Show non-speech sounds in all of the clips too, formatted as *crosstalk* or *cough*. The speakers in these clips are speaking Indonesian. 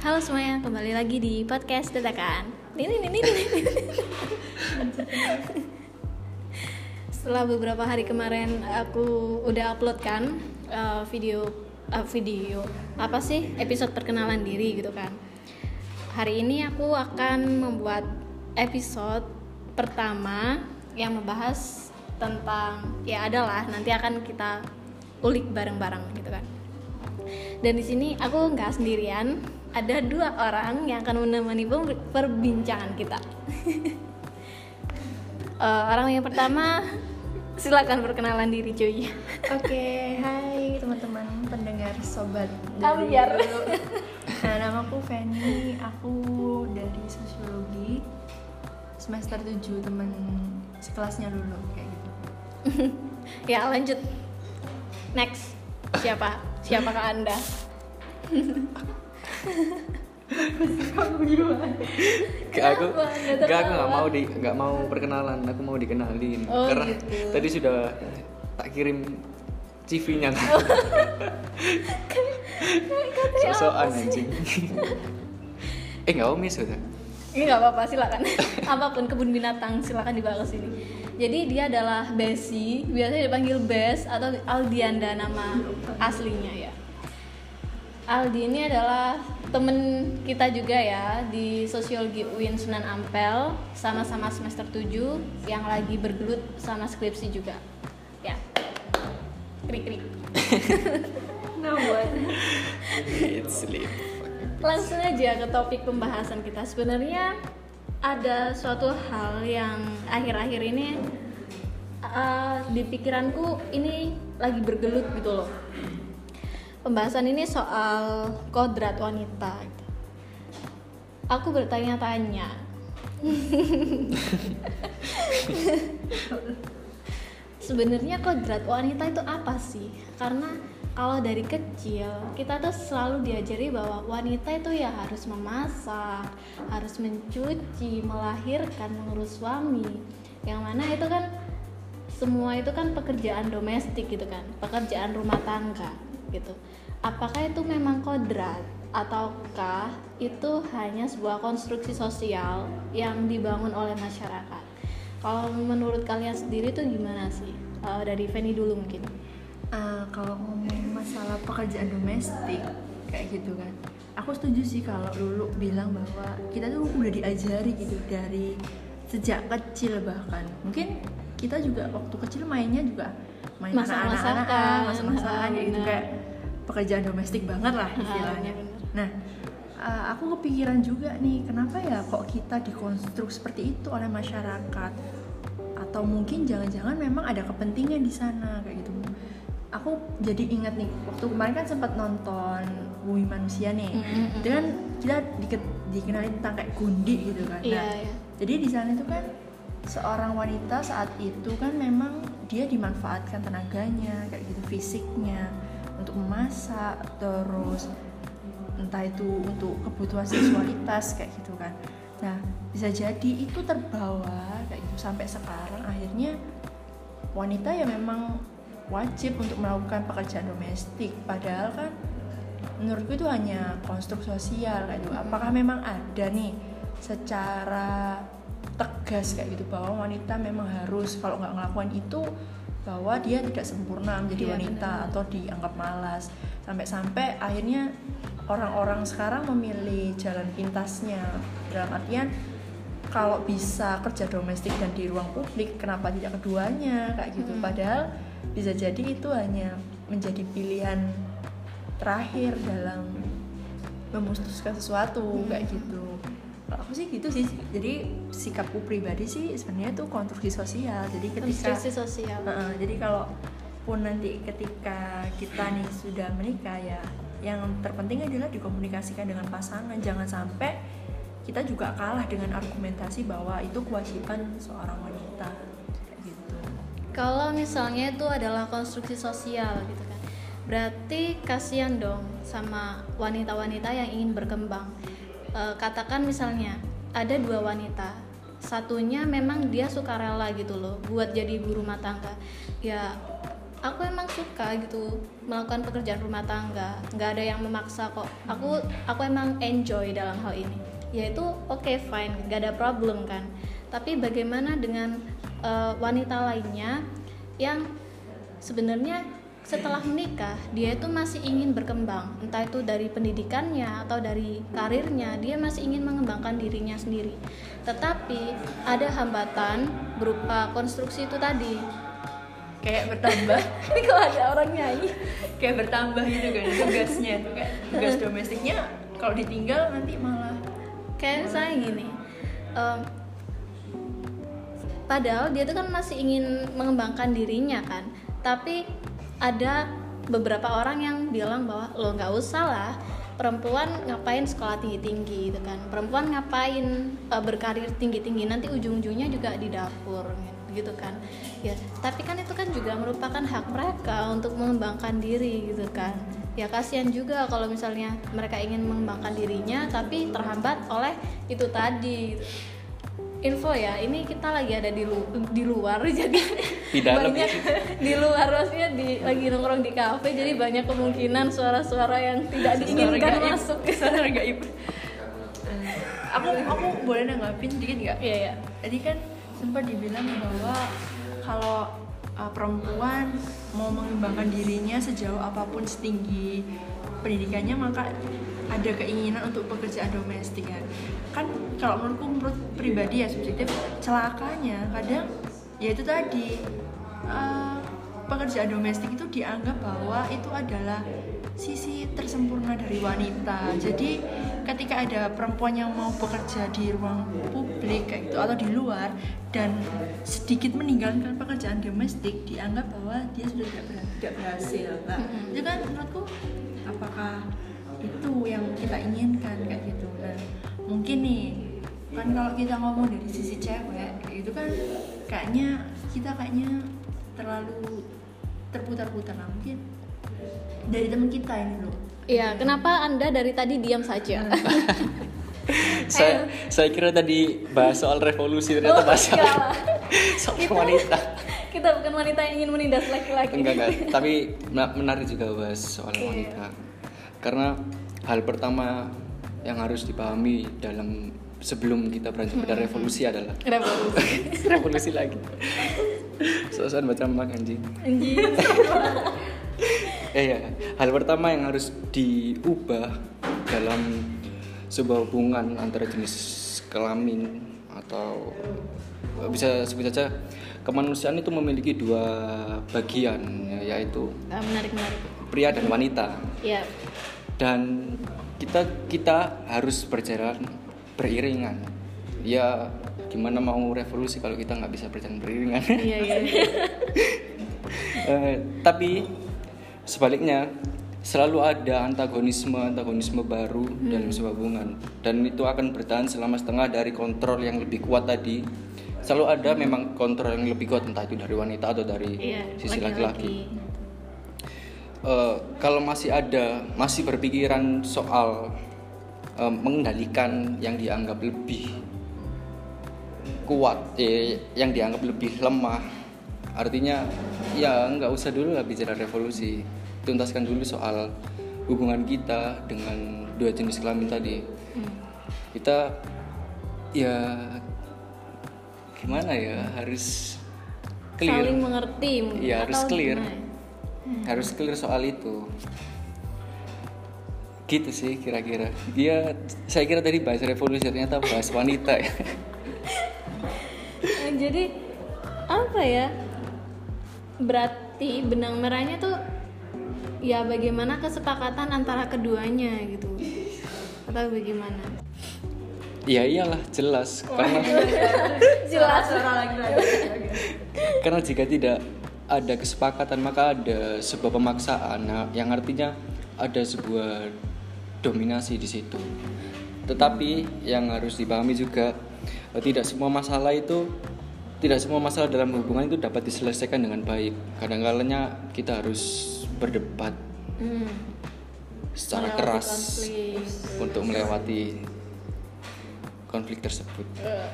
Halo semuanya, kembali lagi di podcast dadakan. Ini ini ini. Setelah beberapa hari kemarin aku udah upload kan uh, video uh, video apa sih episode perkenalan diri gitu kan. Hari ini aku akan membuat episode pertama yang membahas tentang ya adalah nanti akan kita ulik bareng-bareng gitu kan. Dan di sini aku nggak sendirian, ada dua orang yang akan menemani perbincangan kita. uh, *laughs* orang yang pertama silakan perkenalan diri cuy. Oke, *laughs* hai teman-teman pendengar sobat Ambiar. *laughs* Nah, nama aku Feni, aku dari sosiologi semester 7 teman sekelasnya dulu kayak gitu. ya lanjut. Next. Siapa? Siapakah Anda? Gak aku, gak aku nggak mau di, nggak mau perkenalan, aku mau dikenalin. Oh, Karena gitu. tadi sudah tak kirim CV-nya. Sosokan anjing. eh nggak omis udah. Ini nggak apa-apa, silakan. *laughs* Apa pun kebun binatang, silakan dibawa ke sini. Jadi dia adalah Besi, biasanya dipanggil Bes atau Aldianda nama aslinya ya. Aldi ini adalah temen kita juga ya di Sosiologi UIN Sunan Ampel, sama-sama semester 7 yang lagi bergelut sama skripsi juga. Ya. Krik-krik. *laughs* No what? It's sleep. Langsung aja ke topik pembahasan kita. Sebenarnya ada suatu hal yang akhir-akhir ini uh, di pikiranku ini lagi bergelut gitu loh. Pembahasan ini soal kodrat wanita. Aku bertanya-tanya. *laughs* Sebenarnya kodrat wanita itu apa sih? Karena kalau dari kecil kita tuh selalu diajari bahwa wanita itu ya harus memasak, harus mencuci, melahirkan, mengurus suami. Yang mana itu kan semua itu kan pekerjaan domestik gitu kan, pekerjaan rumah tangga gitu. Apakah itu memang kodrat ataukah itu hanya sebuah konstruksi sosial yang dibangun oleh masyarakat? Kalau menurut kalian sendiri tuh gimana sih? Eh, dari Feni dulu mungkin. Eh, kalau ngomong masalah pekerjaan domestik kayak gitu kan aku setuju sih kalau dulu bilang bahwa kita tuh udah diajari gitu dari sejak kecil bahkan mungkin kita juga waktu kecil mainnya juga main masak-masakan Ah, kayak gitu benar. kayak pekerjaan domestik banget lah Ah, istilahnya benar-benar. nah eh, aku kepikiran juga nih kenapa ya kok kita dikonstruk seperti itu oleh masyarakat atau mungkin jangan-jangan memang ada kepentingan di sana kayak gitu aku jadi ingat nih waktu kemarin kan sempat nonton Bumi Manusia nih Mm, mm, mm. itu kan kita dike- dikenalin tentang kayak gundi gitu kan Iya, Nah, iya. jadi di sana itu kan seorang wanita saat itu kan memang dia dimanfaatkan tenaganya kayak gitu fisiknya untuk memasak terus entah itu untuk kebutuhan seksualitas kayak gitu kan. Nah bisa jadi itu terbawa kayak gitu sampai sekarang akhirnya wanita ya memang wajib untuk melakukan pekerjaan domestik. Padahal kan menurutku itu hanya konstruk sosial kayak gitu. Apakah memang ada nih secara tegas kayak gitu bahwa wanita memang harus kalau nggak ngelakuin itu bahwa dia tidak sempurna menjadi Iya, wanita benar. atau dianggap malas sampai-sampai akhirnya orang-orang sekarang memilih jalan pintasnya dalam artian kalau bisa kerja domestik dan di ruang publik kenapa tidak keduanya kayak gitu Hmm. padahal bisa jadi itu hanya menjadi pilihan terakhir dalam memutuskan sesuatu Hmm. kayak gitu aku sih gitu sih jadi sikapku pribadi sih sebenarnya itu konstruksi sosial jadi ketika konstruksi sosial. Heeh, jadi kalau pun nanti ketika kita nih sudah menikah ya yang terpenting adalah dikomunikasikan dengan pasangan jangan sampai kita juga kalah dengan argumentasi bahwa itu kewajiban seorang wanita gitu Kalau misalnya itu adalah konstruksi sosial gitu kan. Berarti kasihan dong sama wanita-wanita yang ingin berkembang. Eh, katakan misalnya ada dua wanita, satunya memang dia suka rela gitu loh buat jadi ibu rumah tangga. Ya aku emang suka gitu melakukan pekerjaan rumah tangga. Nggak ada yang memaksa kok. Aku aku emang enjoy dalam hal ini. Yaitu oke okay, fine. Nggak ada problem kan. Tapi bagaimana dengan uh, wanita lainnya yang sebenarnya setelah menikah dia itu masih ingin berkembang. Entah itu dari pendidikannya atau dari karirnya dia masih ingin mengembangkan dirinya sendiri. Tetapi ada hambatan berupa konstruksi itu tadi. Kayak bertambah. *laughs* Ini kalau ada orang nyanyi? Kayak bertambah gitu kan tugasnya itu kayak tugas domestiknya kalau ditinggal nanti malah kayak misalnya gini um, padahal dia tuh kan masih ingin mengembangkan dirinya kan. Tapi ada beberapa orang yang bilang bahwa lo nggak usah lah perempuan ngapain sekolah tinggi tinggi gitu kan. Perempuan ngapain uh, berkarir tinggi tinggi nanti ujung ujungnya juga di dapur gitu kan. Ya tapi kan itu kan juga merupakan hak mereka untuk mengembangkan diri gitu kan. Ya kasihan juga kalau misalnya mereka ingin mengembangkan dirinya tapi terhambat oleh itu tadi gitu info ya ini kita lagi ada di lu di luar *laughs* jadi di dalam banyak *laughs* di luar maksudnya di lagi nongkrong di kafe jadi banyak kemungkinan suara-suara yang tidak diinginkan gaib. masuk. *laughs* Suara gaib. Aku aku boleh nanggapin dikit nggak? Iya ya tadi kan sempat dibilang bahwa kalau uh, perempuan mau mengembangkan dirinya sejauh apa pun setinggi pendidikannya maka ada keinginan untuk pekerjaan domestik kan kan kalau menurutku menurut pribadi ya subjektif celakanya kadang ya itu tadi uh, pekerjaan domestik itu dianggap bahwa itu adalah sisi tersempurna dari wanita. Jadi ketika ada perempuan yang mau bekerja di ruang publik kayak gitu atau di luar dan sedikit meninggalkan pekerjaan domestik dianggap bahwa dia sudah tidak, ber tidak berhasil nah, itu kan menurutku apakah itu yang kita inginkan kayak gitu. Nah mungkin nih kan kalau kita ngomong dari sisi cewek itu kan kayaknya kita kayaknya terlalu terputar-putar nah, mungkin dari teman kita ini loh. Iya, kenapa anda dari tadi diam saja? *laughs* saya saya kira tadi bahas soal revolusi ternyata Oh, bahas soal, *laughs* soal Kita- wanita. kita bukan wanita yang ingin menindas laki-laki. enggak enggak. Tapi mena- menarik juga bahas soal Iya. wanita karena hal pertama yang harus dipahami dalam sebelum kita beranjak pada revolusi adalah Revolusi. *laughs* revolusi lagi soal baca mak anjing Anjing. eh ya hal pertama yang harus diubah dalam sebuah hubungan antara jenis kelamin atau bisa sebut saja kemanusiaan itu memiliki dua bagian ya, yaitu Ah, menarik menarik. Pria dan wanita Ya. dan kita kita harus berjalan beriringan ya gimana mau revolusi kalau kita nggak bisa berjalan beriringan Iya iya. *laughs* Eh, tapi sebaliknya selalu ada antagonisme antagonisme baru dalam sebuah hubungan dan itu akan bertahan selama setengah dari kontrol yang lebih kuat tadi selalu ada memang kontrol yang lebih kuat entah itu dari wanita atau dari Iya. sisi laki-laki. Eh, kalau masih ada masih berpikiran soal eh, mengendalikan yang dianggap lebih kuat eh, yang dianggap lebih lemah artinya ya nggak usah dulu lah bicara revolusi tuntaskan dulu soal hubungan kita dengan dua jenis kelamin tadi Hmm. kita ya gimana ya harus clear Saling mengerti. Iya, harus clear. gimana? Harus clear soal itu gitu sih kira-kira dia saya kira tadi bahas revolusi ternyata bahas wanita ya Nah, jadi apa ya? Berarti benang merahnya tuh ya bagaimana kesepakatan antara keduanya gitu. Atau bagaimana? ya iyalah jelas karena *laughs* Jelas. lagi lagi karena jika tidak ada kesepakatan maka ada sebuah pemaksaan. Nah, yang artinya ada sebuah dominasi di situ. Tetapi yang harus dipahami juga eh, tidak semua masalah itu tidak semua masalah dalam hubungan itu dapat diselesaikan dengan baik. Kadang-kadangnya kita harus berdebat Hmm. secara Melewati keras konflik. untuk melewati konflik tersebut. Eh,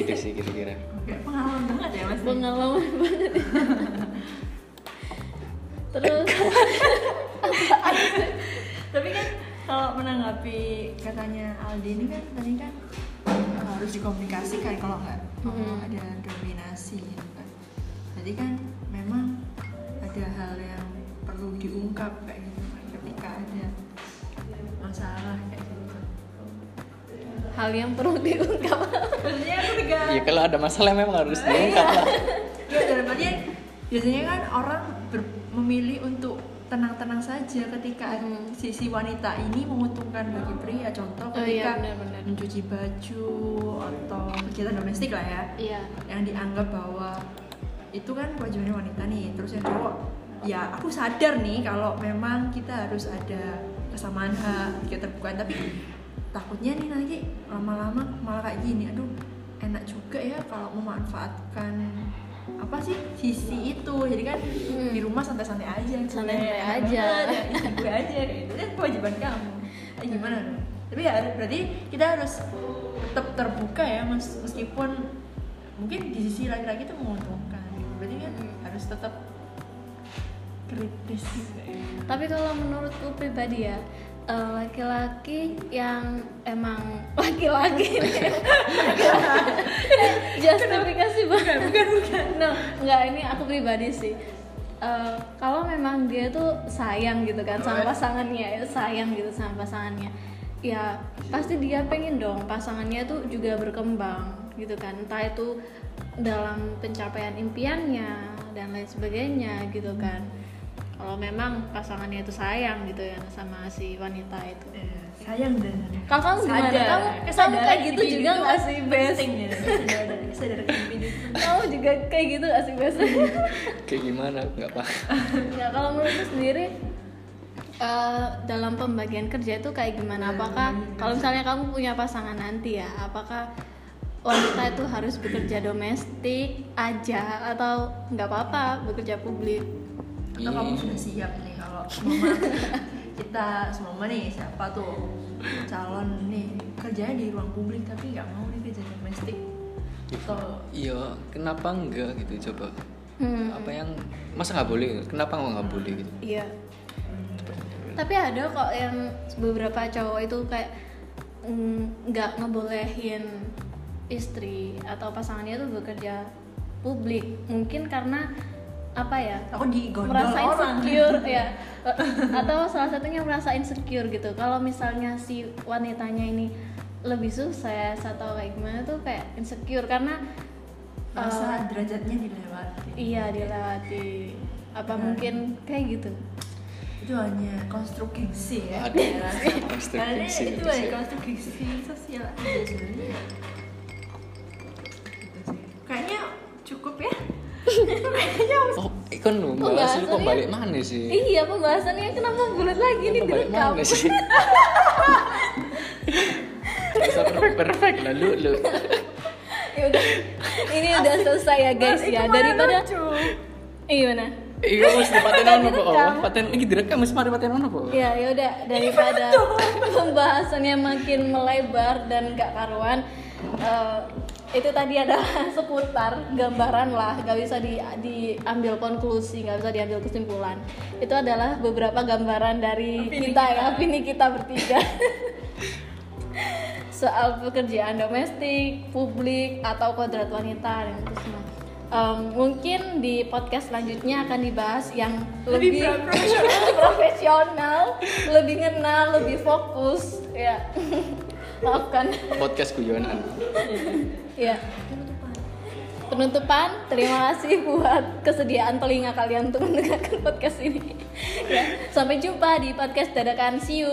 gitu sih kira-kira. Pengalaman banget ya mas? Pengalaman banget *laughs* menanggapi katanya Aldi ini kan tadi kan harus dikomunikasikan kalau nggak Mm-mm. ada dominasi gitu kan. Jadi kan memang ada hal yang perlu diungkap kayak gitu kan ketika ada masalah kayak gitu hal yang perlu diungkap. Maksudnya ya kalau ada masalah memang harus diungkap lah. Ya dalam artian biasanya kan orang ber- memilih untuk tenang-tenang saja ketika Hmm. sisi wanita ini menguntungkan bagi pria. Contoh Oh iya, ketika benar-benar. mencuci baju atau kegiatan domestik lah ya. Iya. Yang dianggap bahwa itu kan kewajibannya wanita nih. Terus yang cowok ya aku sadar nih kalau memang kita harus ada kesamaan hak keterbukaan tapi takutnya nih nanti lama-lama malah kayak gini. Aduh enak juga ya kalau memanfaatkan apa sih sisi itu jadi kan Hmm. di rumah santai-santai aja gue. Santai-santai aja. ya, gue aja gitu kan kewajiban kamu eh, gimana dong tapi ya berarti kita harus tetap terbuka ya meskipun mungkin di sisi laki-laki itu menguntungkan gitu. berarti kan harus tetap kritis gitu ya. tapi kalau menurutku pribadi ya eh, laki-laki yang emang *laughs* laki-laki. Justifikasi bukan bukan bukan. No nggak ini aku pribadi sih. Eh, kalau memang dia tuh sayang gitu kan sama pasangannya ya sayang gitu sama pasangannya ya pasti dia pengen dong pasangannya tuh juga berkembang gitu kan. Entah itu dalam pencapaian impiannya dan lain sebagainya gitu kan kalau memang pasangannya itu sayang gitu ya sama si wanita itu. Eh, sayang dan kalau kamu gimana? sadar. kamu kamu Kesadaran kayak gitu juga nggak sih? bes penting ya. Kamu juga kayak gitu nggak sih bes? *laughs* Kayak gimana? Nggak paham. Ya kalau menurutku sendiri eh, dalam pembagian kerja itu kayak gimana? Apakah kalau misalnya kamu punya pasangan nanti ya apakah wanita itu harus bekerja domestik aja atau nggak apa-apa bekerja publik atau Iya. kamu sudah siap nih kalau mama *laughs* kita semua nih siapa tuh calon nih kerjanya di ruang publik tapi nggak mau nih kerja domestik atau iya kenapa enggak gitu coba Hmm. apa yang masa nggak boleh kenapa nggak boleh gitu Iya. Tapi ada kok yang beberapa cowok itu kayak mm, nggak ngebolehin istri atau pasangannya tuh bekerja publik. Mungkin karena apa ya? aku digondol merasa orang. insecure *laughs* ya. Atau salah satunya merasa insecure gitu. Kalau misalnya si wanitanya ini lebih sukses atau kayak gimana tuh kayak insecure karena masa uh, derajatnya dilewati. iya dilewati. Apa mungkin kayak gitu. Itu hanya konstruksi ya. Karena *laughs* itu hanya sih. konstruksi sosial aja sebenarnya. Gitu kayaknya cukup ya. *laughs* Kayaknya ikon lu bahas lu balik mana sih? Iya pembahasannya kenapa bulat lagi nih direkam? mana sih? Bisa *laughs* perfect perfect lah lu lu. *laughs* Ya udah, ini udah selesai ya guys ya. daripada iya mana? iya mesti paten ono kok paten iki direkam mesti mari paten ono kok Ya ya udah daripada pembahasannya makin melebar dan gak karuan eh, itu tadi adalah *laughs* seputar gambaran lah gak bisa di, diambil konklusi gak bisa diambil kesimpulan itu adalah beberapa gambaran dari kita ya opini kita bertiga *laughs* soal pekerjaan domestik, publik atau kodrat wanita dan itu semua. Em, mungkin di podcast selanjutnya akan dibahas yang lebih, *laughs* profesional, lebih ngena, lebih fokus, ya maafkan. Podcast guyonan. Ya penutupan terima kasih buat kesediaan telinga kalian untuk mendengarkan podcast ini. Ya sampai jumpa di podcast dadakan. See you.